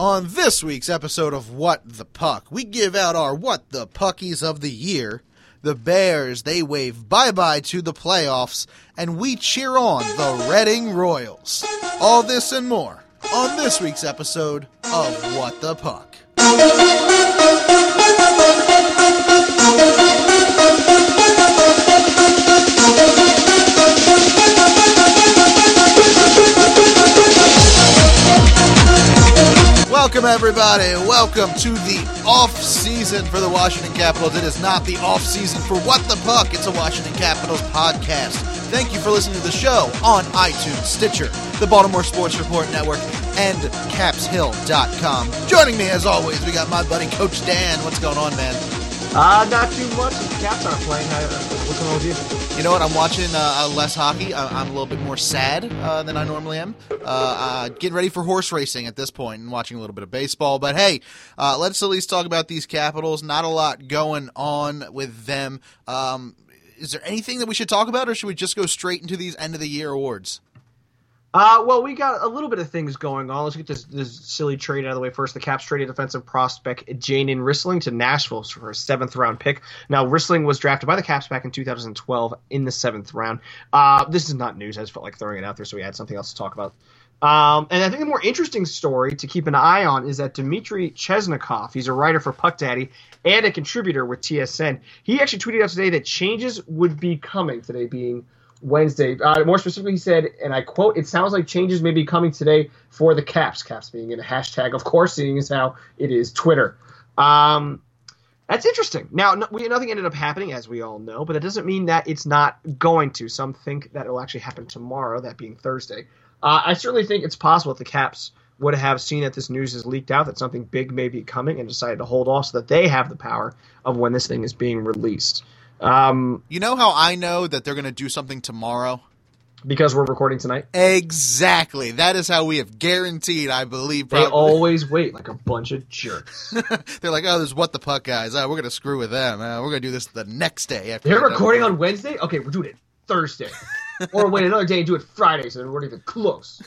On this week's episode of What the Puck, we give out our What the Puckies of the Year. The Bears, they wave bye bye to the playoffs, and we cheer on the Reading Royals. All this and more on this week's episode of What the Puck. Welcome, everybody. Welcome to the off season for the Washington Capitals. It is not the off season for What the Puck. It's a Washington Capitals podcast. Thank you for listening to the show on iTunes, Stitcher, the Baltimore Sports Report Network, and CapsHill.com. Joining me, as always, we got my buddy Coach Dan. What's going on, man? Uh, not too much. The Caps aren't playing. Uh, What's going on with you? You know what? I'm watching uh, uh, less hockey. I- I'm a little bit more sad uh, than I normally am. Uh, uh, getting ready for horse racing at this point and watching a little bit of baseball. But hey, uh, let's at least talk about these Capitals. Not a lot going on with them. Um, is there anything that we should talk about, or should we just go straight into these end of the year awards? Uh, well, we got a little bit of things going on. Let's get this, this silly trade out of the way first. The Caps traded defensive prospect Jaden Rissling to Nashville for a seventh round pick. Now, Rissling was drafted by the Caps back in 2012 in the seventh round. Uh, this is not news. I just felt like throwing it out there so we had something else to talk about. Um, and I think the more interesting story to keep an eye on is that Dmitry Chesnokov, he's a writer for Puck Daddy and a contributor with TSN. He actually tweeted out today that changes would be coming, today being Wednesday. Uh, more specifically, he said, and I quote, "It sounds like changes may be coming today for the Caps." Caps being in a hashtag, of course, seeing as how it is Twitter. Um, that's interesting. Now, no, we, nothing ended up happening, as we all know, but that doesn't mean that it's not going to. Some think that it'll actually happen tomorrow, that being Thursday. Uh, I certainly think it's possible that the Caps would have seen that this news is leaked out, that something big may be coming, and decided to hold off so that they have the power of when this thing is being released. Um, You know how I know that they're going to do something tomorrow? because we're recording tonight. Exactly. That is how we have guaranteed, I believe. They always wait like a bunch of jerks. They're like, oh, there's what the puck guys. Oh, we're gonna screw with them. Uh, we're gonna do this the next day. After They're recording on Wednesday? Okay, we're doing it Thursday. or wait another day and do it Friday so we're not even close.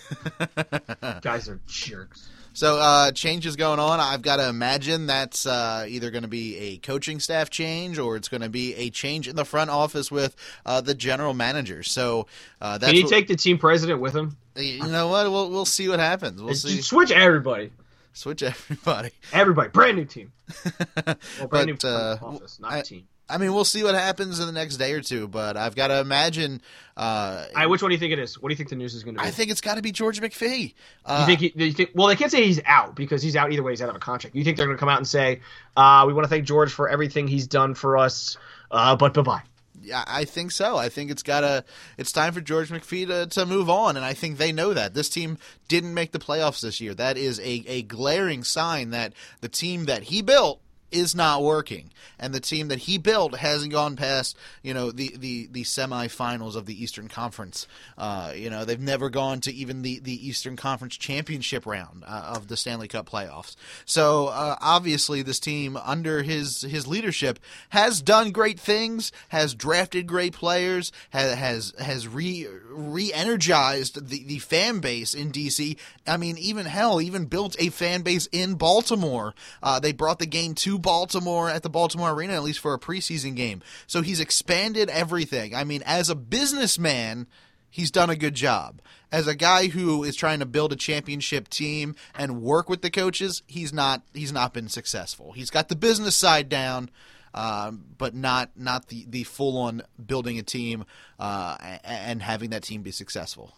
Guys are jerks. So uh, changes going on. I've got to imagine that's uh, either going to be a coaching staff change or it's going to be a change in the front office with uh, the general manager. So uh, that's Can you what- take the team president with him? you know what? We'll we'll see what happens. We'll see. Switch everybody. Switch everybody. Everybody. Brand new team. Well, brand But, new uh, office, not I- team. I mean, we'll see what happens in the next day or two. But I've got to imagine. Uh, I, which one do you think it is? What do you think the news is going to be? I think it's got to be George McPhee. Uh, you think, he, you think well they can't say he's out because he's out either way he's out of a contract you think they're going to come out and say uh, we want to thank george for everything he's done for us uh, but bye-bye Yeah, I think so. I think it's gotta. It's time for George McPhee to, to move on, and I think they know that this team didn't make the playoffs this year. That is a, a glaring sign that the team that he built is not working, and the team that he built hasn't gone past you know the the the semifinals of the Eastern Conference. Uh, you know they've never gone to even the the Eastern Conference championship round uh, of the Stanley Cup playoffs. So uh, obviously, this team under his his leadership has done great things, has drafted great players, has has has re re-energized the, the fan base in DC. I mean, even hell, even built a fan base in Baltimore. Uh, they brought the game to Baltimore at the Baltimore Arena, at least for a preseason game. So he's expanded everything. I mean, as a businessman, he's done a good job. As a guy who is trying to build a championship team and work with the coaches, he's not he's not been successful. He's got the business side down, um, but not not the, the full on building a team uh, and having that team be successful.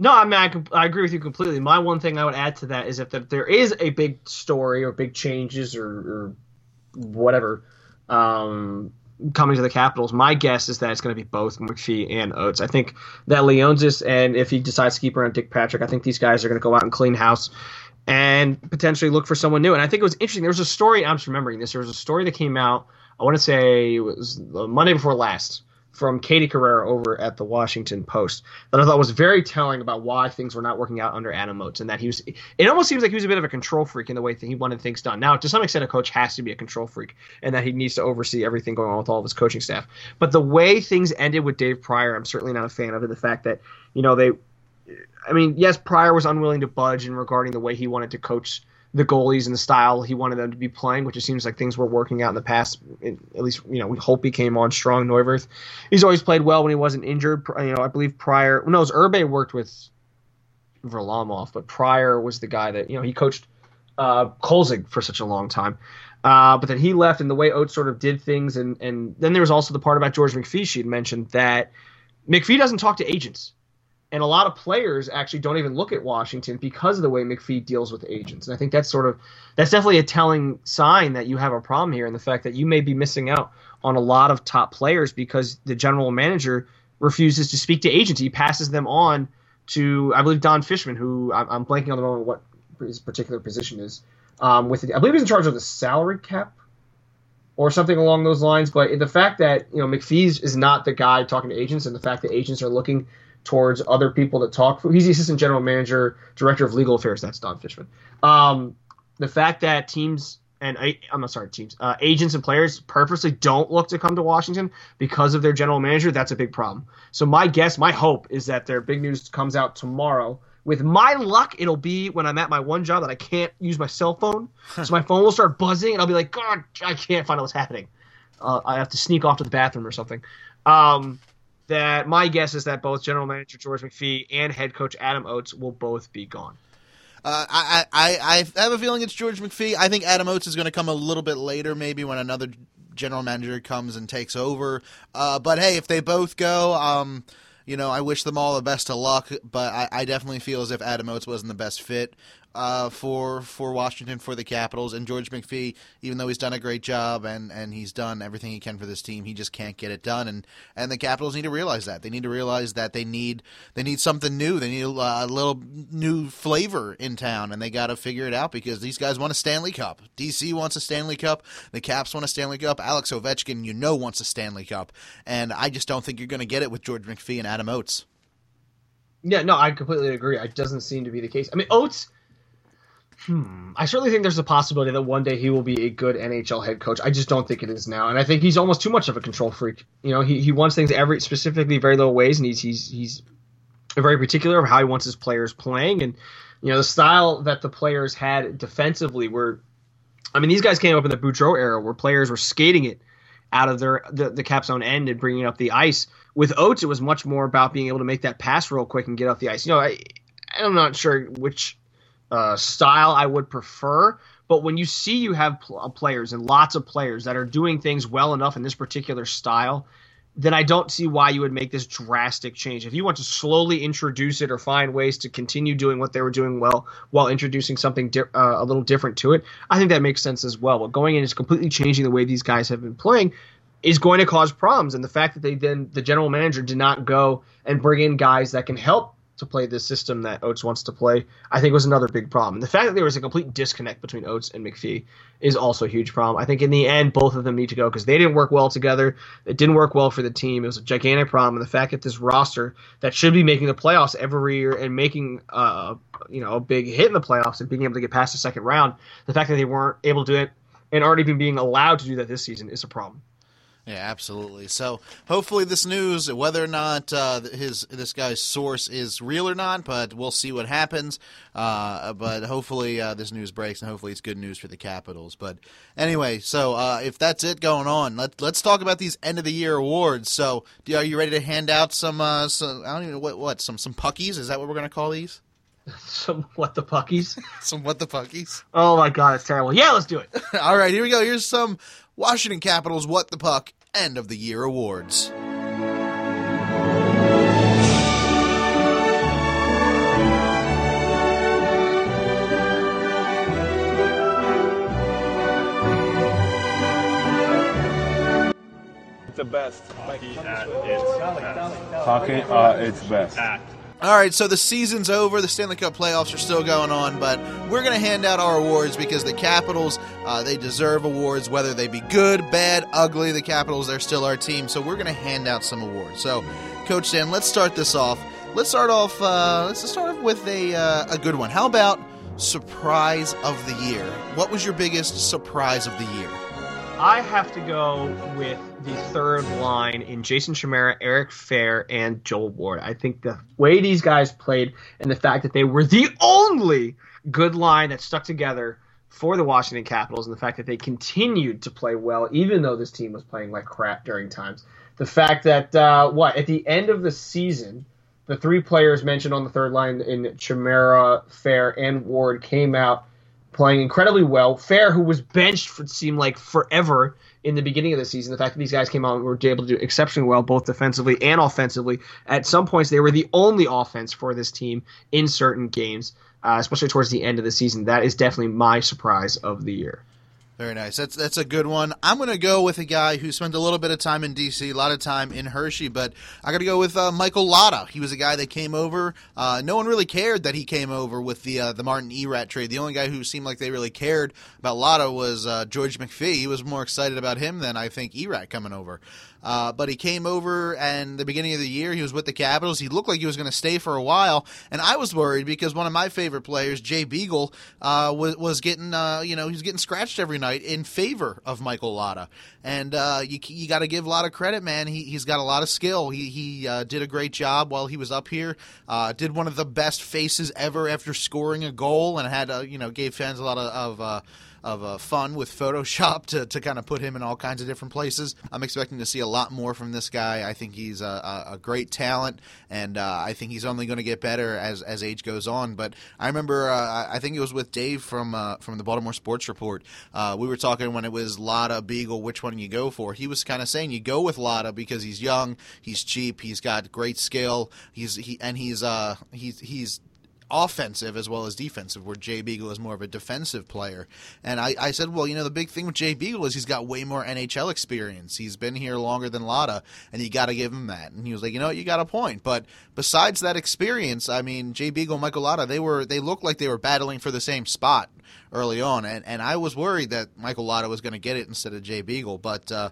No i mean I, I agree with you completely my one thing i would add to that is if there is a big story or big changes or, or whatever um, coming to the Capitals. My guess is that it's going to be both McPhee and Oates. I think that Leonsis, and if he decides to keep around Dick Patrick, I think these guys are going to go out and clean house and potentially look for someone new. And I think it was interesting. There was a story. I'm just remembering this. There was a story that came out. I want to say it was Monday before last from Katie Carrera over at the Washington Post that I thought was very telling about why things were not working out under Adam Oates and that he was. It almost seems like he was a bit of a control freak in the way that he wanted things done. Now, to some extent, a coach has to be a control freak and that he needs to oversee everything going on with all of his coaching staff. But the way things ended with Dave Prior, I'm certainly not a fan of. And the fact that you know they I mean, yes, Prior was unwilling to budge in regarding the way he wanted to coach the goalies and the style he wanted them to be playing, which it seems like things were working out in the past. At least, you know, we hope he came on strong. Neuwirth, he's always played well when he wasn't injured. You know, I believe Prior. No, it Irbe worked with Varlamov, but Prior was the guy that you know he coached uh, Kolzig for such a long time. Uh, but then he left, and the way Oates sort of did things, and and then there was also the part about George McPhee she had mentioned that McPhee doesn't talk to agents, and a lot of players actually don't even look at Washington because of the way McPhee deals with agents. And I think that's sort of that's definitely a telling sign that you have a problem here, and the fact that you may be missing out on a lot of top players because the general manager refuses to speak to agents. He passes them on to I believe Don Fishman, who I'm, blanking on the moment what his particular position is um, with I believe he's in charge of the salary cap or something along those lines. But the fact that you know McPhee is not the guy talking to agents, and the fact that agents are looking towards other people that talk for, he's the assistant general manager, director of legal affairs. That's Don Fishman. Um, the fact that teams and I'm not sorry, teams, uh, agents and players purposely don't look to come to Washington because of their general manager. That's a big problem. So my guess, my hope is that their big news comes out tomorrow with my luck, it'll be when I'm at my one job that I can't use my cell phone. so my phone will start buzzing, and I'll be like, God, I can't find out what's happening. Uh, I have to sneak off to the bathroom or something. Um, that my guess is that both general manager George McPhee and head coach Adam Oates will both be gone. Uh, I, I I have a feeling it's George McPhee. I think Adam Oates is going to come a little bit later, maybe when another general manager comes and takes over. Uh, but hey, if they both go, um, you know, I wish them all the best of luck, but I, I definitely feel as if Adam Oates wasn't the best fit uh, for for Washington for the Capitals and George McPhee, even though he's done a great job and, and he's done everything he can for this team, he just can't get it done. And and the Capitals need to realize that they need to realize that they need they need something new. They need a, a little new flavor in town, and they got to figure it out because these guys want a Stanley Cup. DC wants a Stanley Cup. The Caps want a Stanley Cup. Alex Ovechkin, you know, wants a Stanley Cup, and I just don't think you're going to get it with George McPhee and Adam Oates. Yeah, no, I completely agree. It doesn't seem to be the case. I mean, Oates Hmm. I certainly think there's a possibility that one day he will be a good NHL head coach. I just don't think it is now, and I think he's almost too much of a control freak. You know, he, he wants things every specifically very little ways, and he's he's he's very particular of how he wants his players playing, and you know the style that the players had defensively were. I mean, these guys came up in the Boudreau era where players were skating it out of their the, the cap zone end and bringing up the ice. With Oates, it was much more about being able to make that pass real quick and get off the ice. You know, I, I'm not sure which uh, style I would prefer. But when you see you have pl- uh, players and lots of players that are doing things well enough in this particular style, then I don't see why you would make this drastic change. If you want to slowly introduce it or find ways to continue doing what they were doing well while introducing something di- uh, a little different to it, I think that makes sense as well. But going in is completely changing the way these guys have been playing is going to cause problems. And the fact that they then, the general manager did not go and bring in guys that can help to play this system that Oates wants to play, I think was another big problem. The fact that there was a complete disconnect between Oates and McPhee is also a huge problem. I think in the end, both of them need to go because they didn't work well together. It didn't work well for the team. It was a gigantic problem. And the fact that this roster that should be making the playoffs every year and making uh, you know a big hit in the playoffs and being able to get past the second round, the fact that they weren't able to do it and aren't even being allowed to do that this season is a problem. Yeah, absolutely. So hopefully this news, whether or not uh, his this guy's source is real or not, but we'll see what happens. Uh, but hopefully uh, this news breaks, and hopefully it's good news for the Capitals. But anyway, so uh, if that's it going on, let let's talk about these end of the year awards. So are you ready to hand out some? Uh, some I don't even know what what some some puckies? Is that what we're going to call these? some what the puckies? some what the puckies? Oh my god, it's terrible. Yeah, let's do it. All right, here we go. Here's some Washington Capitals what the puck End of the Year awards. the best. Hockey at its best. Hockey at its best. At all right, so the season's over. The Stanley Cup playoffs are still going on, but we're going to hand out our awards because the Capitals, uh, they deserve awards, whether they be good, bad, ugly. The Capitals, they're still our team, so we're going to hand out some awards. So, Coach Dan, let's start this off. Let's start off. Uh, let's start off with a uh, a good one. How about surprise of the year? What was your biggest surprise of the year? I have to go with the third line in Jason Chimera, Eric Fehr, and Joel Ward. I think the way these guys played and the fact that they were the only good line that stuck together for the Washington Capitals and the fact that they continued to play well even though this team was playing like crap during times. The fact that uh, what at the end of the season, the three players mentioned on the third line in Chimera, Fehr, and Ward came out playing incredibly well. Fehr, who was benched for seemed like forever in the beginning of the season, the fact that these guys came out and were able to do exceptionally well, both defensively and offensively. At some points, they were the only offense for this team in certain games, uh, especially towards the end of the season. That is definitely my surprise of the year. Very nice. That's that's a good one. I'm going to go with a guy who spent a little bit of time in DC, a lot of time in Hershey, but I got to go with uh, Michael Latta. He was a guy that came over. Uh, no one really cared that he came over with the uh, the Martin Erat trade. The only guy who seemed like they really cared about Latta was uh, George McPhee. He was more excited about him than I think Erat coming over. Uh, but he came over, and the beginning of the year, he was with the Capitals. He looked like he was going to stay for a while, and I was worried because one of my favorite players, Jay Beagle, uh, was was getting uh, you know he was getting scratched every night in favor of Michael Latta, and uh, you you got to give Latta credit, man. He he's got a lot of skill. He he uh, did a great job while he was up here. Uh, did one of the best faces ever after scoring a goal, and had you know gave fans a lot of. of of uh, fun with Photoshop to, to kind of put him in all kinds of different places. I'm expecting to see a lot more from this guy. I think he's a, a great talent, and uh, I think he's only going to get better as, as age goes on. But I remember, uh, I think it was with Dave from uh, from the Baltimore Sports Report. Uh, we were talking when it was Latta Beagle, which one you go for. He was kind of saying you go with Latta because he's young, he's cheap, he's got great skill, he's he and he's uh he's he's offensive as well as defensive, where Jay Beagle is more of a defensive player. And I, I said, well, you know, the big thing with Jay Beagle is he's got way more NHL experience. He's been here longer than Latta, and you got to give him that. And he was like, you know, you got a point. But besides that experience, I mean, Jay Beagle, Michael Latta, they were they looked like they were battling for the same spot early on, and and I was worried that Michael Latta was going to get it instead of Jay Beagle, but. Uh,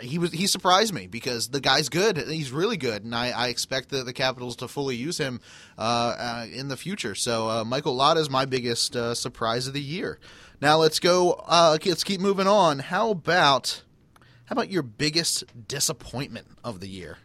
he was he surprised me because the guy's good. He's really good, and I, I expect the, the Capitals to fully use him uh, uh, in the future. So uh, Michael Latta is my biggest uh, surprise of the year. Now let's go. Uh, let's keep moving on. How about how about your biggest disappointment of the year?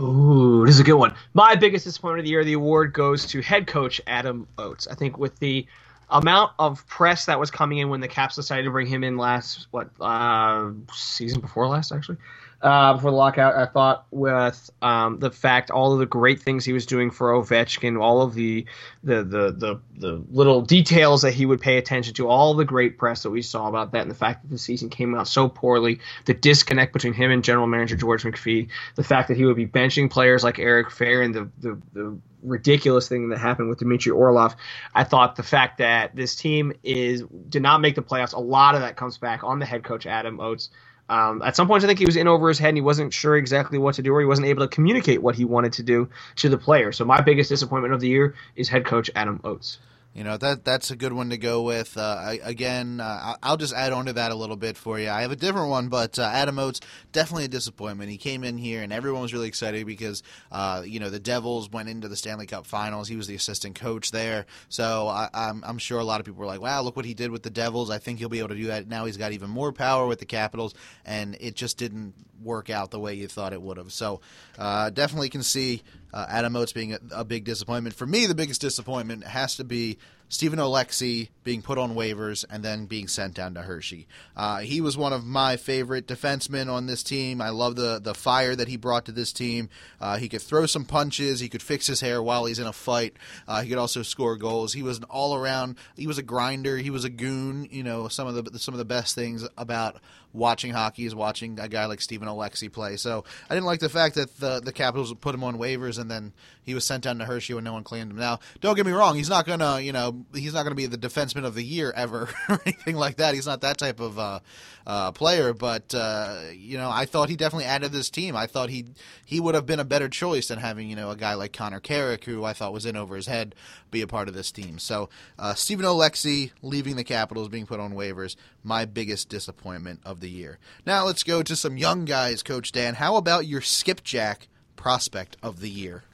Ooh, this is a good one. My biggest disappointment of the year, the award goes to head coach Adam Oates. I think with the amount of press that was coming in when the Caps decided to bring him in last what uh, season before last actually uh, before the lockout. I thought with um, the fact all of the great things he was doing for Ovechkin, all of the the, the the the little details that he would pay attention to, all the great press that we saw about that, and the fact that the season came out so poorly, the disconnect between him and general manager George McPhee, the fact that he would be benching players like Eric Fehr, and the the, the ridiculous thing that happened with Dmitry Orlov. I thought the fact that this team is did not make the playoffs, a lot of that comes back on the head coach Adam Oates. Um, at some points, I think he was in over his head and he wasn't sure exactly what to do, or he wasn't able to communicate what he wanted to do to the player. So my biggest disappointment of the year is head coach Adam Oates. You know that that's a good one to go with. Uh, I, again, uh, I'll just add on to that a little bit for you. I have a different one, but uh, Adam Oates definitely a disappointment. He came in here and everyone was really excited because uh, you know the Devils went into the Stanley Cup Finals. He was the assistant coach there, so I, I'm, I'm sure a lot of people were like, "Wow, look what he did with the Devils." I think he'll be able to do that now. He's got even more power with the Capitals, and it just didn't work out the way you thought it would have. So uh, definitely can see Uh, Adam Oates being a, a, big disappointment. For me, the biggest disappointment has to be Stephen Oleksy being put on waivers and then being sent down to Hershey. Uh, he was one of my favorite defensemen on this team. I love the the fire that he brought to this team. Uh, he could throw some punches. He could fix his hair while he's in a fight. Uh, he could also score goals. He was an all around. He was a grinder. He was a goon. You know some of the some of the best things about watching hockey is watching a guy like Stephen Oleksy play. So I didn't like the fact that the the Capitals put him on waivers and then he was sent down to Hershey when no one claimed him. Now, don't get me wrong, he's not gonna you know he's not gonna be the defenseman of the year ever or anything like that. He's not that type of uh, uh, player. But uh, you know, I thought he definitely added this team. I thought he he would have been a better choice than having you know a guy like Connor Carrick, who I thought was in over his head, be a part of this team. So uh, Stephen Oleksy leaving the Capitals, being put on waivers, my biggest disappointment of the year. Now let's go to some young guys, Coach Dan. How about your skipjack prospect of the year?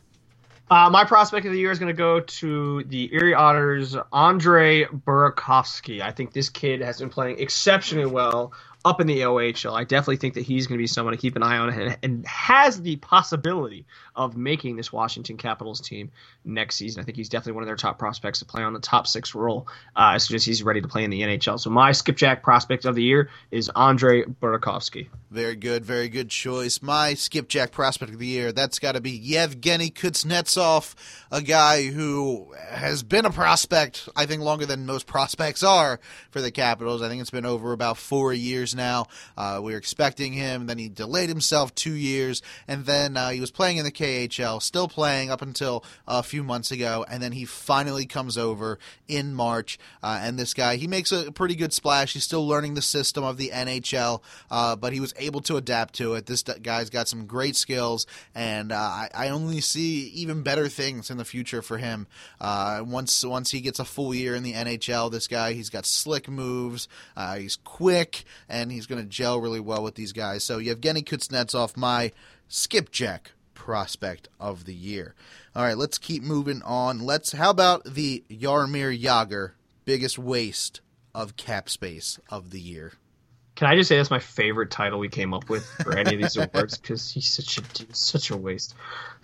Uh, my prospect of the year is going to go to the Erie Otters, Andre Burakovsky. I think this kid has been playing exceptionally well up in the OHL. I definitely think that he's going to be someone to keep an eye on and, and has the possibility of making this Washington Capitals team next season. I think he's definitely one of their top prospects to play on the top six role uh, as soon as he's ready to play in the NHL. So my skipjack prospect of the year is Andre Burakovsky. Very good, very good choice. My skipjack prospect of the year, that's got to be Yevgeny Kuznetsov, a guy who has been a prospect, I think, longer than most prospects are for the Capitals. I think it's been over about four years now. Uh, we were expecting him, then he delayed himself two years, and then uh, he was playing in the KHL, still playing up until a few months ago, and then he finally comes over in March. Uh, and this guy, he makes a pretty good splash. He's still learning the system of the NHL, uh, but he was able to adapt to it. This guy's got some great skills, and uh, I, I, only see even better things in the future for him. Uh, once once he gets a full year in the NHL, this guy he's got slick moves, he's quick, and he's going to gel really well with these guys. So Yevgeny Kuznetsov, my skipjack prospect of the year. All right, let's keep moving on. Let's. How about the Jaromir Jagr, biggest waste of cap space of the year? Can I just say that's my favorite title we came up with for any of these awards because he's such a such a waste.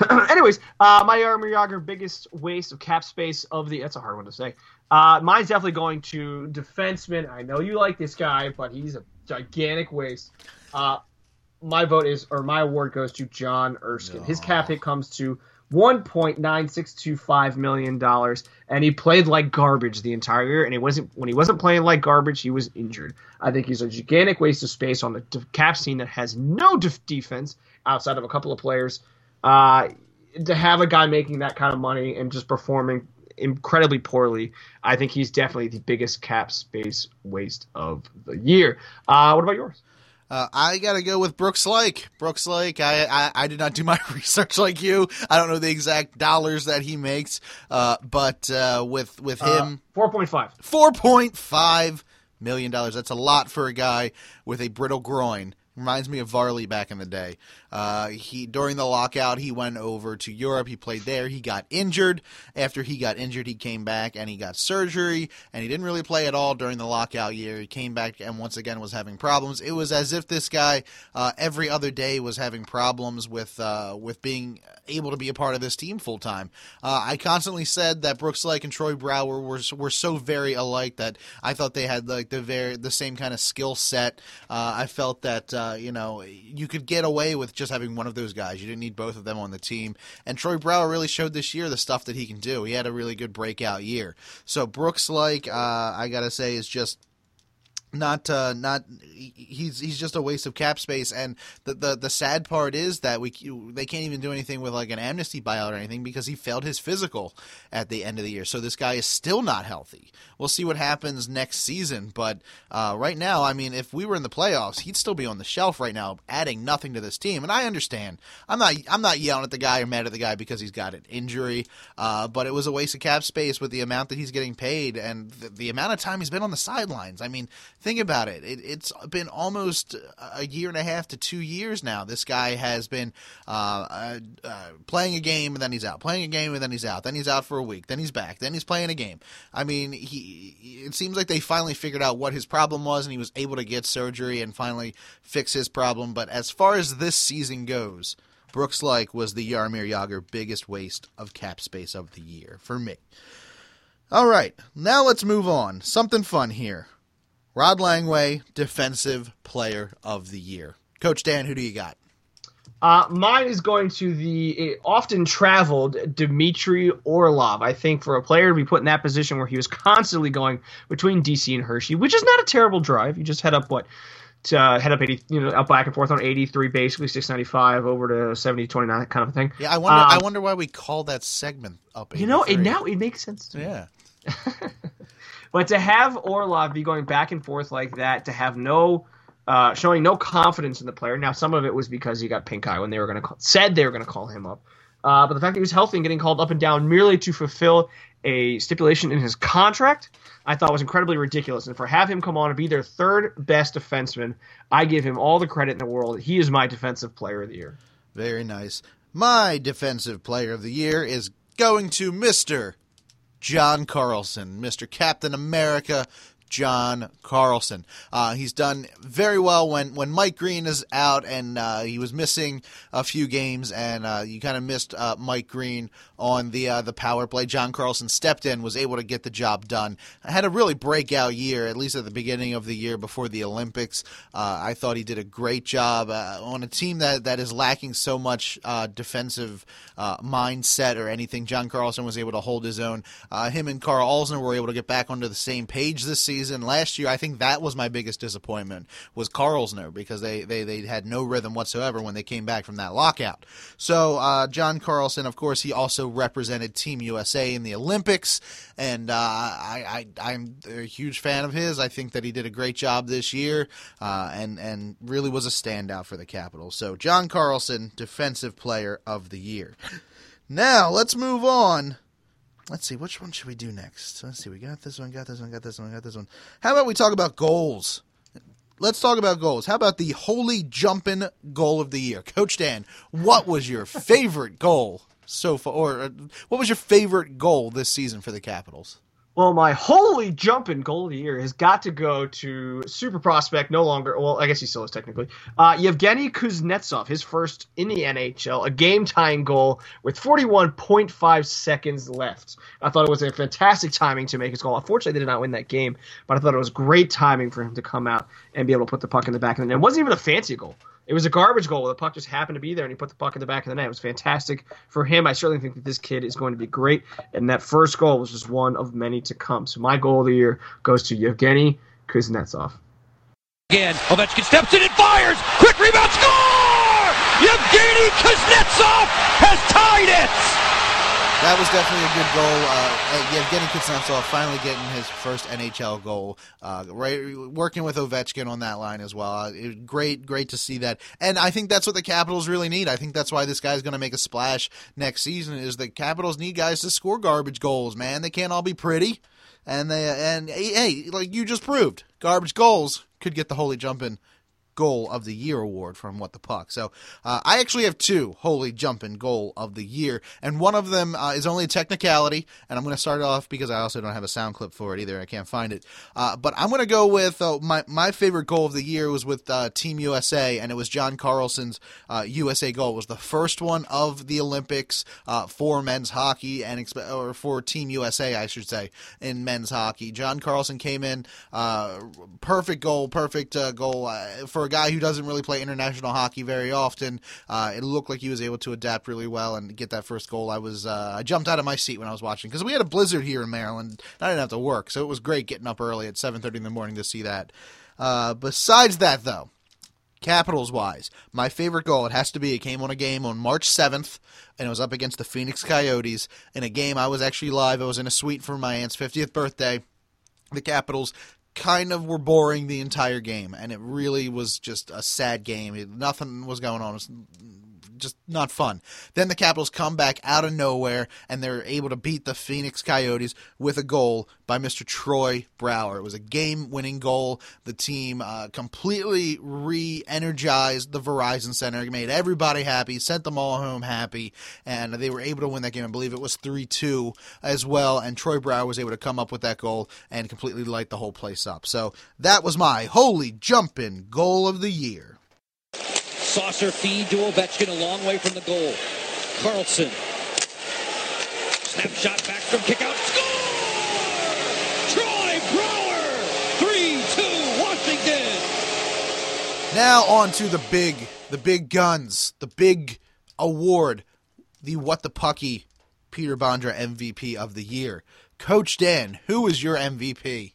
Anyways, uh, my Jaromir Jagr biggest waste of cap space of the that's a hard one to say. Uh, mine's definitely going to defenseman. I know you like this guy, but he's a gigantic waste. Uh, my vote is or my award goes to John Erskine. No. His cap hit comes to $1.9625 million and he played like garbage the entire year and he wasn't when he wasn't playing like garbage he was injured i think he's a gigantic waste of space on the cap scene that has no def- defense outside of a couple of players uh, to have a guy making that kind of money and just performing incredibly poorly i think he's definitely the biggest cap space waste of the year uh, what about yours uh, I gotta go with Brooks Laich. Brooks Laich, I, I, I did not do my research like you. I don't know the exact dollars that he makes, uh, but uh, with with uh, him, four point five. Four point five million dollars. That's a lot for a guy with a brittle groin. Reminds me of Varley back in the day. Uh, he during the lockout, he went over to Europe. He played there. He got injured. After he got injured, he came back and he got surgery. And he didn't really play at all during the lockout year. He came back and once again was having problems. It was as if this guy uh, every other day was having problems with uh, with being able to be a part of this team full time. Uh, I constantly said that Brooks Laich and Troy Brouwer were were so very alike that I thought they had like the very the same kind of skill set. Uh, I felt that uh, you know you could get away with just having one of those guys. You didn't need both of them on the team. And Troy Brouwer really showed this year the stuff that he can do. He had a really good breakout year. So Brooks, like uh, I gotta say, is just not uh, not he's he's just a waste of cap space and the, the the sad part is that we they can't even do anything with like an amnesty buyout or anything because he failed his physical at the end of the year so this guy is still not healthy we'll see what happens next season but uh, right now I mean if we were in the playoffs he'd still be on the shelf right now adding nothing to this team and I understand I'm not I'm not yelling at the guy or mad at the guy because he's got an injury uh, but it was a waste of cap space with the amount that he's getting paid and the, the amount of time he's been on the sidelines I mean think about it. it. It's been almost a year and a half to two years now. This guy has been uh, uh, uh, playing a game and then he's out, playing a game and then he's out, then he's out for a week, then he's back, then he's playing a game. I mean, he. It seems like they finally figured out what his problem was, and he was able to get surgery and finally fix his problem. But as far as this season goes, Brooks Laich was the Jaromir Jagr biggest waste of cap space of the year for me. All right, now let's move on. Something fun here. Rod Langway, Defensive Player of the Year. Coach Dan, who do you got? Uh, mine is going to the often traveled Dmitry Orlov. I think for a player to be put in that position where he was constantly going between DC and Hershey, which is not a terrible drive. You just head up what to uh, head up 80, you know, up back and forth on 83, basically 695 over to 70, 29, kind of a thing. Yeah, I wonder. Um, I wonder why we call that segment up. You know, it, now it makes sense. yeah. But to have Orlov be going back and forth like that, to have no uh, showing no confidence in the player. Now, some of it was because he got pink eye when they were going to said they were going to call him up. Uh, but the fact that he was healthy and getting called up and down merely to fulfill a stipulation in his contract, I thought was incredibly ridiculous. And for have him come on and be their third best defenseman, I give him all the credit in the world. He is my defensive player of the year. Very nice. My defensive player of the year is going to Mister John Carlson, Mr. Captain America, John Carlson. Uh, he's done very well when, when Mike Green is out, and uh, he was missing a few games, and uh, you kind of missed uh, Mike Green on the uh, the power play. John Carlson stepped in, was able to get the job done. I had a really breakout year, at least at the beginning of the year before the Olympics. Uh, I thought he did a great job on a team that, that is lacking so much defensive mindset or anything. John Carlson was able to hold his own. him and Carl Alzner were able to get back onto the same page this season. Last year, I think that was my biggest disappointment was Karlzner because they, they, they had no rhythm whatsoever when they came back from that lockout. So uh, John Carlson, of course, he also represented Team USA in the Olympics, and uh, I, I am a huge fan of his. I think that he did a great job this year, uh, and and really was a standout for the Capitals. So John Carlson, Defensive Player of the Year. Now let's move on let's see, which one should we do next? Let's see, we got this one, got this one, got this one, got this one. How about we talk about goals? Let's talk about goals. How about the holy jumping goal of the year? Coach Dan, what was your favorite goal so far, or uh, what was your favorite goal this season for the Capitals? Well, my holy jumping goal of the year has got to go to super prospect, no longer. Well, I guess he still is technically. Uh, Yevgeny Kuznetsov, his first in the NHL, a game tying goal with 41.5 seconds left. I thought it was a fantastic timing to make his goal. Unfortunately, they did not win that game, but I thought it was great timing for him to come out and be able to put the puck in the back of the net. It wasn't even a fancy goal. It was a garbage goal. The puck just happened to be there, and he put the puck in the back of the net. It was fantastic for him. I certainly think that this kid is going to be great, and that first goal was just one of many to come. So my goal of the year goes to Yevgeny Kuznetsov. Again, Ovechkin steps in and fires. Quick rebound, score! Yevgeny Kuznetsov has tied it. That was definitely a good goal. Uh, Yevgeny Kuznetsov finally getting his first NHL goal. Uh, right, working with Ovechkin on that line as well. Uh, great, great to see that. And I think that's what the Capitals really need. I think that's why this guy's going to make a splash next season. Is the Capitals need guys to score garbage goals? Man, they can't all be pretty. And they and hey, like you just proved, garbage goals could get the holy jumping goal of the year award from What the Puck. So uh, I actually have two holy jumping goal of the year, and one of them uh, is only a technicality, and I'm going to start off because I also don't have a sound clip for it either. I can't find it, uh, but I'm going to go with uh, my my favorite goal of the year was with uh, Team USA, and it was John Carlson's USA uh, goal. It was the first one of the Olympics for men's hockey and or for Team USA, I should say, in men's hockey. John Carlson came in, perfect goal, perfect goal for for a guy who doesn't really play international hockey very often, uh, it looked like he was able to adapt really well and get that first goal. I was uh, I jumped out of my seat when I was watching because we had a blizzard here in Maryland. I didn't have to work, so it was great getting up early at 7:30 in the morning to see that. Uh, besides that, though, Capitals wise, my favorite goal it has to be. It came on a game on March 7th, and it was up against the Phoenix Coyotes in a game I was actually live. I was in a suite for my aunt's 50th birthday. The Capitals kind of were boring the entire game, and it really was just a sad game. It, nothing was going on. It was just not fun. Then the Capitals come back out of nowhere and they're able to beat the Phoenix Coyotes with a goal by Mr. Troy Brouwer. It was a game winning goal. The team uh, completely re energized the Verizon Center, made everybody happy, sent them all home happy, and they were able to win that game. I believe it was 3 2 as well. And Troy Brouwer was able to come up with that goal and completely light the whole place up. So that was my holy jumping goal of the year. Saucer feed to Ovechkin a long way from the goal. Carlson. Snapshot back from kickout. Score! Troy Brouwer! 3-2 Washington! Now on to the big, the big guns, the big award, the What the Pucky Peter Bondra MVP of the year. Coach Dan, who is your MVP?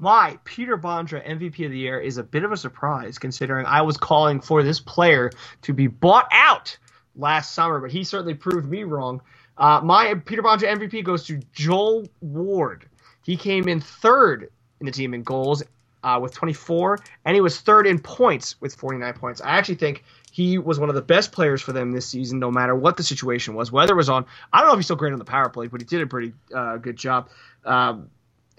My Peter Bondra MVP of the year is a bit of a surprise considering I was calling for this player to be bought out last summer, but he certainly proved me wrong. Uh, my Peter Bondra MVP goes to Joel Ward. He came in third in the team in goals uh, with 24, and he was third in points with 49 points. I actually think he was one of the best players for them this season, no matter what the situation was, whether it was on. I don't know if he's still great on the power play, but he did a pretty uh, good job. Um,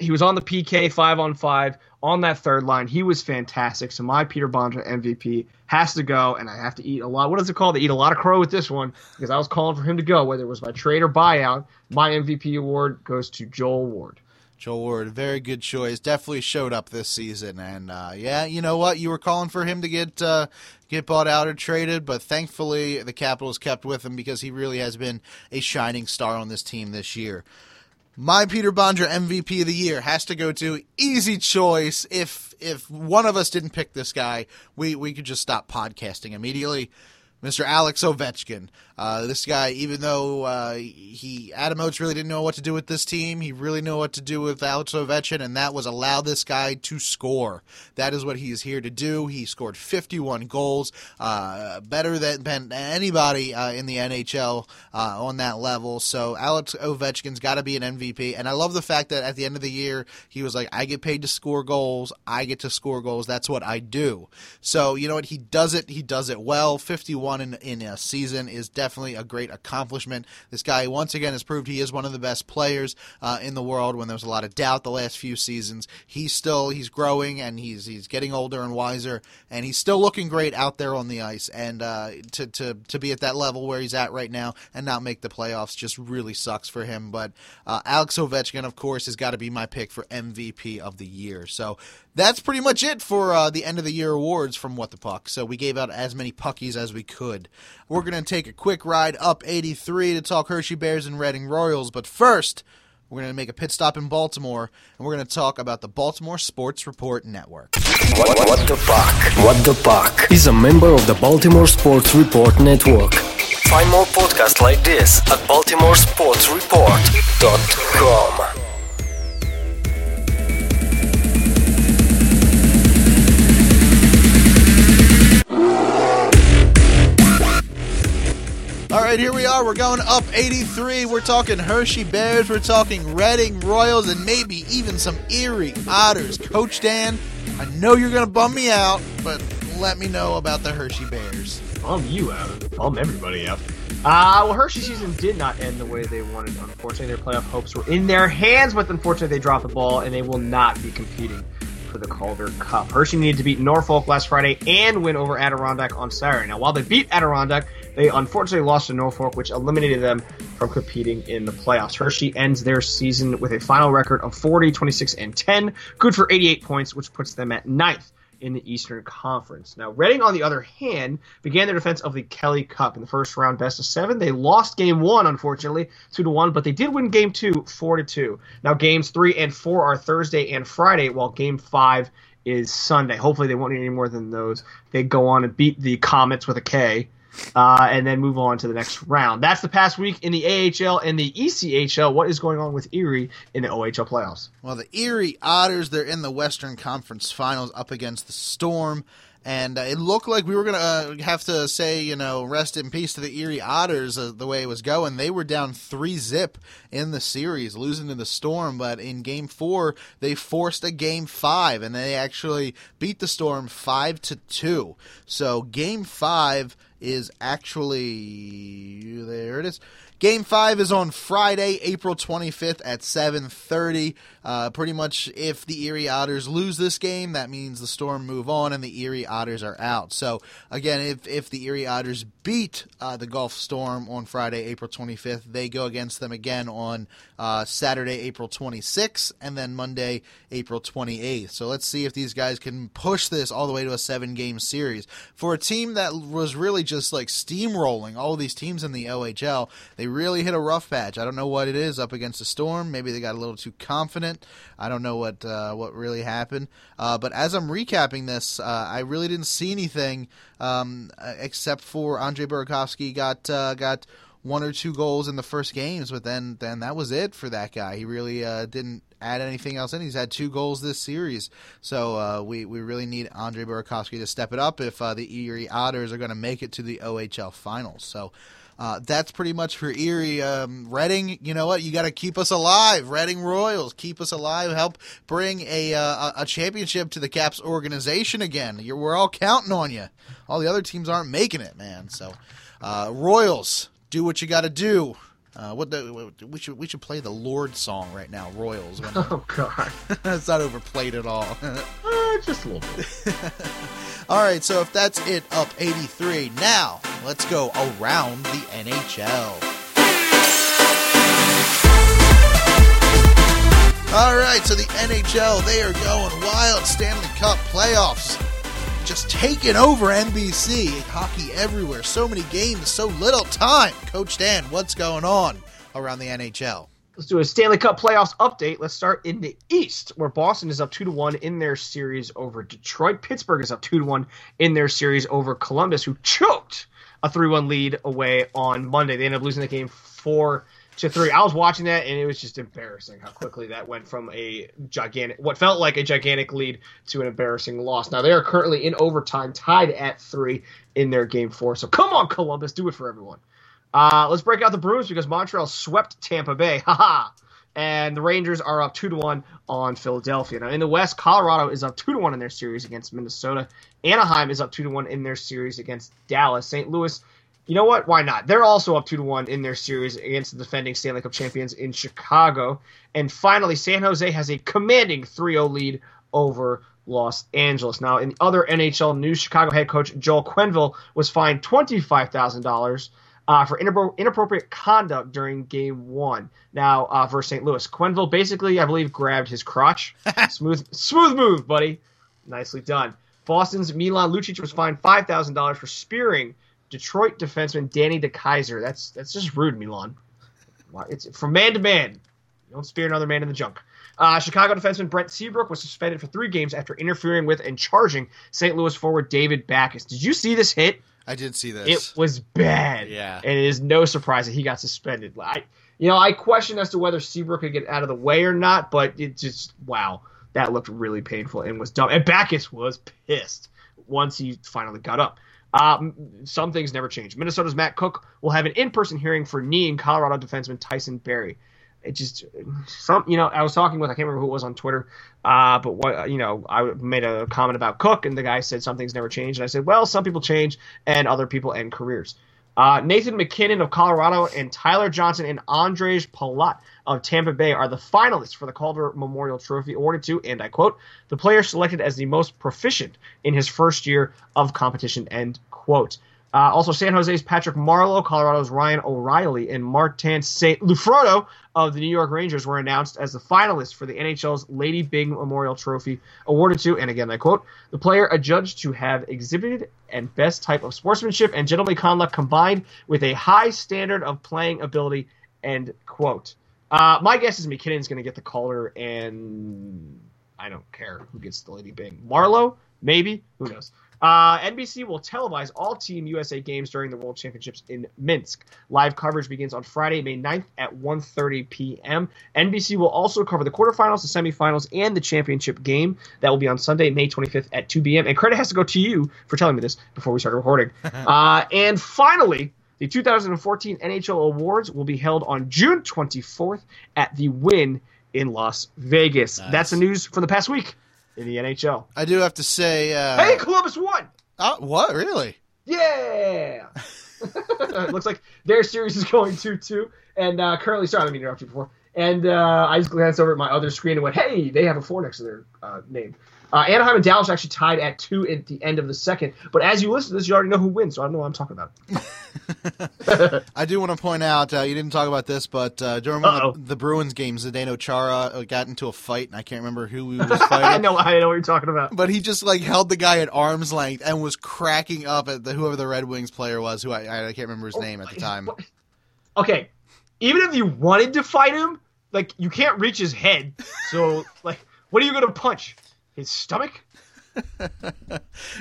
he was on the PK five on five on that third line. He was fantastic. So my Peter Bondra MVP has to go, and I have to eat a lot. What is it called? To eat a lot of crow with this one because I was calling for him to go, whether it was my trade or buyout. My MVP award goes to Joel Ward. Joel Ward, very good choice. Definitely showed up this season, and uh, yeah, you know what? You were calling for him to get uh, get bought out or traded, but thankfully the Capitals kept with him because he really has been a shining star on this team this year. My Peter Bondra MVP of the year has to go to easy choice. If if one of us didn't pick this guy, we we could just stop podcasting immediately. Mr. Alex Ovechkin. Uh, this guy, even though uh, he Adam Oates really didn't know what to do with this team, he really knew what to do with Alex Ovechkin, and that was allow this guy to score. That is what he is here to do. He scored 51 goals, uh, better than, than anybody uh, in the NHL uh, on that level. So Alex Ovechkin's got to be an MVP, and I love the fact that at the end of the year he was like, "I get paid to score goals. I get to score goals. That's what I do." So you know what? He does it. He does it well. 51 in in a season is definitely definitely a great accomplishment. This guy, once again, has proved he is one of the best players uh, in the world. When there was a lot of doubt the last few seasons, he's still he's growing and he's he's getting older and wiser, and he's still looking great out there on the ice. And uh, to to to be at that level where he's at right now and not make the playoffs just really sucks for him. But uh, Alex Ovechkin, of course, has got to be my pick for MVP of the year. So that's pretty much it for uh, the end of the year awards from What the Puck. So we gave out as many puckies as we could. We're going to take a quick ride up 83 to talk Hershey Bears and Reading Royals. But first, we're going to make a pit stop in Baltimore, and we're going to talk about the Baltimore Sports Report Network. What, what the Puck? What the Puck is a member of the Baltimore Sports Report Network. Find more podcasts like this at baltimoresportsreport.com. right, here we are. We're going up 83. We're talking Hershey Bears. We're talking Reading Royals and maybe even some Erie Otters. Coach Dan, I know you're going to bum me out, but let me know about the Hershey Bears. Bum you out. Bum everybody out. Uh, well, Hershey season did not end the way they wanted. Unfortunately, their playoff hopes were in their hands, but unfortunately, they dropped the ball and they will not be competing for the Calder Cup. Hershey needed to beat Norfolk last Friday and win over Adirondack on Saturday. Now, while they beat Adirondack, they unfortunately lost to Norfolk, which eliminated them from competing in the playoffs. Hershey ends their season with a final record of 40, 26, and 10, good for 88 points, which puts them at ninth in the Eastern Conference. Now, Reading, on the other hand, began their defense of the Kelly Cup in the first round, best of seven. They lost game one, unfortunately, two to one, but they did win game two, four to two. Now, games three and four are Thursday and Friday, while game five is Sunday. Hopefully, they won't need any more than those. They go on and beat the Comets with a K uh, and then move on to the next round. That's the past week in the AHL and the ECHL. What is going on with Erie in the OHL playoffs? Well, the Erie Otters, they're in the Western Conference Finals up against the Storm. And uh, it looked like we were going to uh, have to say, you know, rest in peace to the Erie Otters uh, the way it was going. They were down three zip in the series, losing to the Storm. But in game four, they forced a game five, and they actually beat the Storm five to two. So game five is actually there it is. Game five is on Friday, April 25th at 7:30. Uh, pretty much, if the Erie Otters lose this game, that means the Storm move on and the Erie Otters are out. So again, if if the Erie Otters beat uh, the Guelph Storm on Friday, April 25th, they go against them again on uh, Saturday, April 26th, and then Monday, April 28th. So let's see if these guys can push this all the way to a seven-game series for a team that was really just like steamrolling all these teams in the OHL. They really hit a rough patch. I don't know what it is up against the Storm. Maybe they got a little too confident. I don't know what uh, what really happened. Uh, but as I'm recapping this, uh, I really didn't see anything um, except for Andre Burakovsky got uh, got one or two goals in the first games, but then then that was it for that guy. He really uh, didn't add anything else in. He's had two goals this series, so uh, we we really need Andre Burakovsky to step it up if uh, the Erie Otters are going to make it to the OHL finals. So. Uh, that's pretty much for Erie. Um, Reading, you know what? You got to keep us alive. Reading Royals, keep us alive. Help bring a uh, a championship to the Caps organization again. You're, we're all counting on you. All the other teams aren't making it, man. So, uh, Royals, do what you got to do. Uh, what the, we should we should play the Lorde song right now, Royals. Oh God, it's not overplayed at all. just a little bit. all right, so if that's it, up 83. Now let's go around the NHL. All right, so the NHL, they are going wild. Stanley Cup playoffs just taking over NBC. Hockey everywhere. So many games, so little time. Coach Dan, what's going on around the NHL? Let's do a Stanley Cup playoffs update. Let's start in the East, where Boston is up two to one in their series over Detroit. Pittsburgh is up two to one in their series over Columbus, who choked a three-one lead away on Monday. They ended up losing the game four to three. I was watching that, and it was just embarrassing how quickly that went from a gigantic, what felt like a gigantic lead, to an embarrassing loss. Now they are currently in overtime, tied at three in their game four. So come on, Columbus, do it for everyone. Uh, let's break out the Bruins because Montreal swept Tampa Bay. Haha. and the Rangers are up two to one on Philadelphia. Now in the West, Colorado is up two to one in their series against Minnesota. Anaheim is up two to one in their series against Dallas. St. Louis, you know what? Why not? They're also up two to one in their series against the defending Stanley Cup champions in Chicago. And finally, San Jose has a commanding 3-0 lead over Los Angeles. Now, in the other NHL news, Chicago head coach Joel Quenneville was fined twenty-five thousand dollars uh, for inappro- inappropriate conduct during Game One. Now, uh, versus St. Louis, Quenneville basically, I believe, grabbed his crotch. smooth, smooth move, buddy. Nicely done. Boston's Milan Lucic was fined five thousand dollars for spearing Detroit defenseman Danny DeKeyser. That's that's just rude, Milan. It's from man to man. You don't spear another man in the junk. Uh, Chicago defenseman Brent Seabrook was suspended for three games after interfering with and charging St. Louis forward David Backes. Did you see this hit? I did see this. It was bad. Yeah. And it is no surprise that he got suspended. I, you know, I question as to whether Seabrook could get out of the way or not, but it just wow, that looked really painful and was dumb. And Backes was pissed once he finally got up. Um, some things never change. Minnesota's Matt Cooke will have an in-person hearing for kneeing Colorado defenseman Tyson Barrie. It just some, you know, I was talking with I can't remember who it was on Twitter, uh, but what you know, I made a comment about Cooke, and the guy said something's never changed, and I said, well, some people change, and other people end careers. Uh, Nathan MacKinnon of Colorado and Tyler Johnson and Ondrej Palat of Tampa Bay are the finalists for the Calder Memorial Trophy, awarded to, and I quote, the player selected as the most proficient in his first year of competition, end quote. Uh, also, San Jose's Patrick Marleau, Colorado's Ryan O'Reilly, and Martin St. Lufrodo of the New York Rangers were announced as the finalists for the NHL's Lady Byng Memorial Trophy, awarded to, and again I quote, the player adjudged to have exhibited and best type of sportsmanship and gentlemanly conduct combined with a high standard of playing ability, end quote. Uh, my guess is MacKinnon's going to get the Calder, and I don't care who gets the Lady Byng. Marleau, maybe, who knows. Uh, NBC will televise all Team USA games during the World Championships in Minsk. Live coverage begins on Friday, May 9th at 1.30 p.m. NBC will also cover the quarterfinals, the semifinals, and the championship game. That will be on Sunday, May 25th at 2 p.m. And credit has to go to you for telling me this before we started recording. uh, and finally, the 2014 NHL Awards will be held on June 24th at the Wynn in Las Vegas. Nice. That's the news for the past week in the NHL. I do have to say. Uh, Hey, Columbus won! oh, what really? Yeah. it Looks like their series is going 2 2. And uh, currently, sorry, I didn't to interrupt you before. And uh, I just glanced over at my other screen and went, hey, they have a 4 next to their uh, name. Uh, Anaheim and Dallas actually tied at 2 at the end of the second. But as you listen to this, you already know who wins, so I don't know what I'm talking about. I do want to point out uh, you didn't talk about this, but uh, during the, the Bruins games, Zdeno Chara uh, got into a fight, and I can't remember who he was fighting. I know, I know what you're talking about. But he just like held the guy at arm's length and was cracking up at the, whoever the Red Wings player was, who I, I can't remember his name at the time. Okay, even if you wanted to fight him, like, you can't reach his head. So, like, what are you going to punch? His stomach?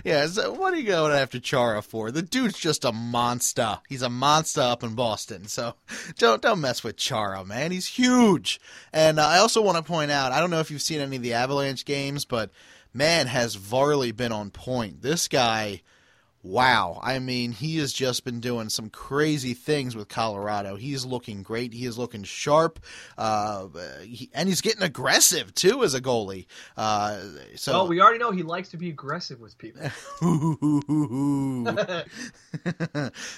Yeah, so what are you going after Chara for? The dude's just a monster. He's a monster up in Boston. So don't don't mess with Chara, man. He's huge. And uh, I also want to point out, I don't know if you've seen any of the Avalanche games, but man, has Varley been on point. This guy, wow. I mean, he has just been doing some crazy things with Colorado. He's looking great. He is looking sharp, uh, he, and he's getting aggressive too as a goalie. Uh, so Well, we already know he likes to be aggressive with people.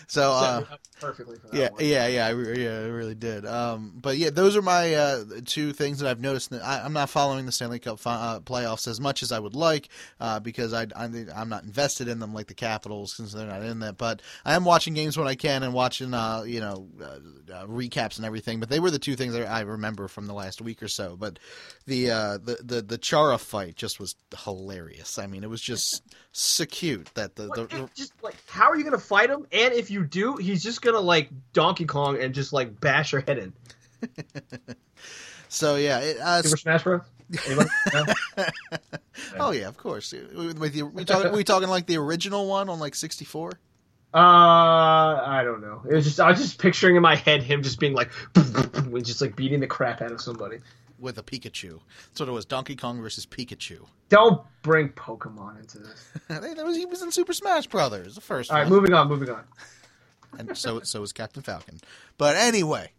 so uh, Set me up perfectly for that yeah, one. yeah, yeah, I, yeah, I really did. Um, but yeah, those are my uh, two things that I've noticed. That I, I'm not following the Stanley Cup fi- uh, playoffs as much as I would like uh, because I, I, I'm not invested in them like the Capitals Since they're not in that. But I am watching games when I can and watching, uh, you know, uh, uh, recaps and everything. But they were the two things that I remember from the last week or so. But the uh, the the the Chara fight just was hilarious. I mean, it was just so cute that the, the, the just like how are you gonna fight him? And if you do, he's just gonna like Donkey Kong and just like bash your head in. so yeah, it, uh, Super Smash Bros. Oh yeah, of course. With the, we talking we talking like the original one on like sixty four. Uh, I don't know. It was just I was just picturing in my head him just being like, just like beating the crap out of somebody. with a Pikachu. That's what it was. Donkey Kong versus Pikachu. Don't bring Pokemon into this. That was he was in Super Smash Brothers, the first All right, moving on, moving on. and so so was Captain Falcon. But anyway,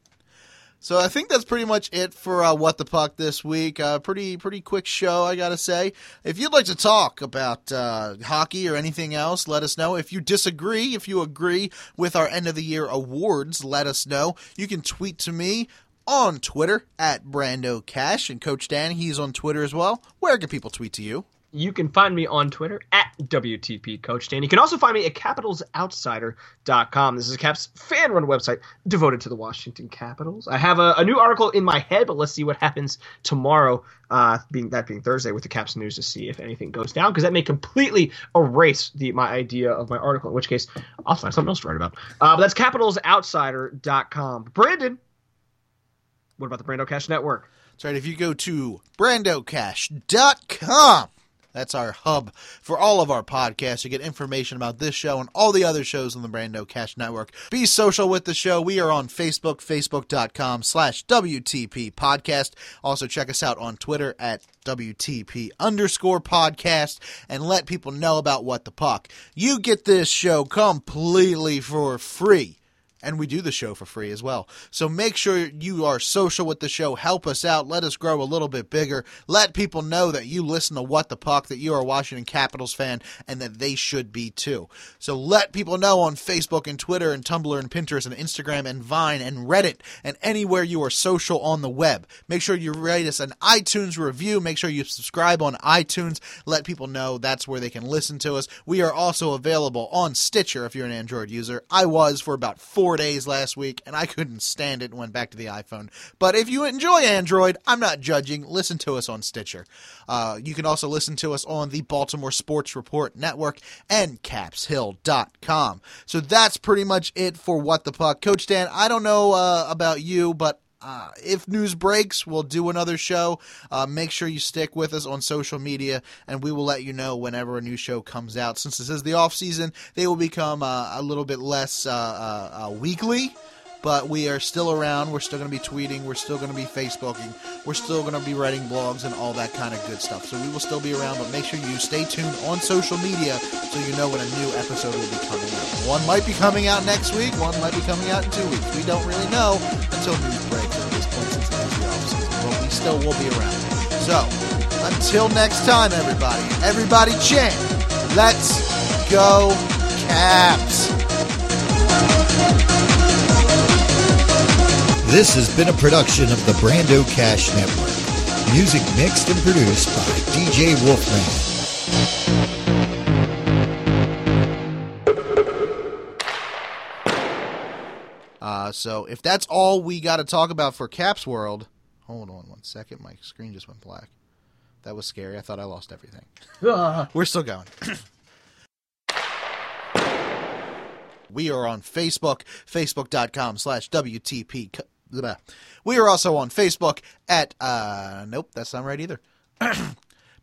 so I think that's pretty much it for uh, what the puck this week. Uh, pretty pretty quick show, I gotta say. If you'd like to talk about uh, hockey or anything else, let us know. If you disagree, if you agree with our end of the year awards, let us know. You can tweet to me on Twitter at Brando Cash and Coach Dan. He's on Twitter as well. Where can people tweet to you? You can find me on Twitter at WTP Coach Dan. You can also find me at capitalsoutsider.com. This is a Caps fan run website devoted to the Washington Capitals. I have a, a new article in my head, but let's see what happens tomorrow, uh, being that being Thursday, with the Caps news to see if anything goes down, because that may completely erase the my idea of my article, in which case I'll find something else to write about. Uh, but that's capitalsoutsider.com. Brandon, what about the Brando Cash Network? That's right. If you go to brandocash.com, that's our hub for all of our podcasts. You get information about this show and all the other shows on the Brando Cash Network. Be social with the show. We are on Facebook, facebook.com slash WTP podcast. Also check us out on Twitter at WTP underscore podcast and let people know about what the puck. You get this show completely for free and we do the show for free as well. So make sure you are social with the show. Help us out. Let us grow a little bit bigger. Let people know that you listen to What the Puck, that you are a Washington Capitals fan, and that they should be too. So let people know on Facebook and Twitter and Tumblr and Pinterest and Instagram and Vine and Reddit and anywhere you are social on the web. Make sure you rate us an iTunes review. Make sure you subscribe on iTunes. Let people know that's where they can listen to us. We are also available on Stitcher if you're an Android user. I was for about four days last week, and I couldn't stand it and went back to the iPhone. But if you enjoy Android, I'm not judging. Listen to us on Stitcher. Uh, you can also listen to us on the Baltimore Sports Report Network and capshill.com. So that's pretty much it for What the Puck. Coach Dan, I don't know uh, about you, but uh, if news breaks, we'll do another show. Uh, make sure you stick with us on social media, and we will let you know whenever a new show comes out. Since this is the off season, they will become uh, a little bit less uh, uh, uh, weekly. But we are still around. We're still going to be tweeting. We're still going to be Facebooking. We're still going to be writing blogs and all that kind of good stuff. So we will still be around. But make sure you stay tuned on social media so you know when a new episode will be coming out. One might be coming out next week. One might be coming out in two weeks. We don't really know until news breaks at this point since it is the off season. But we still will be around. So until next time, everybody. Everybody chant. Let's go Caps. This has been a production of the Brando Cash Network. Music mixed and produced by DJ Wolfman. Uh, so if that's all we got to talk about for Caps World, hold on one second. My screen just went black. That was scary. I thought I lost everything. We're still going. we are on Facebook, facebook.com slash WTP. We are also on Facebook at, uh, nope, that's not right either.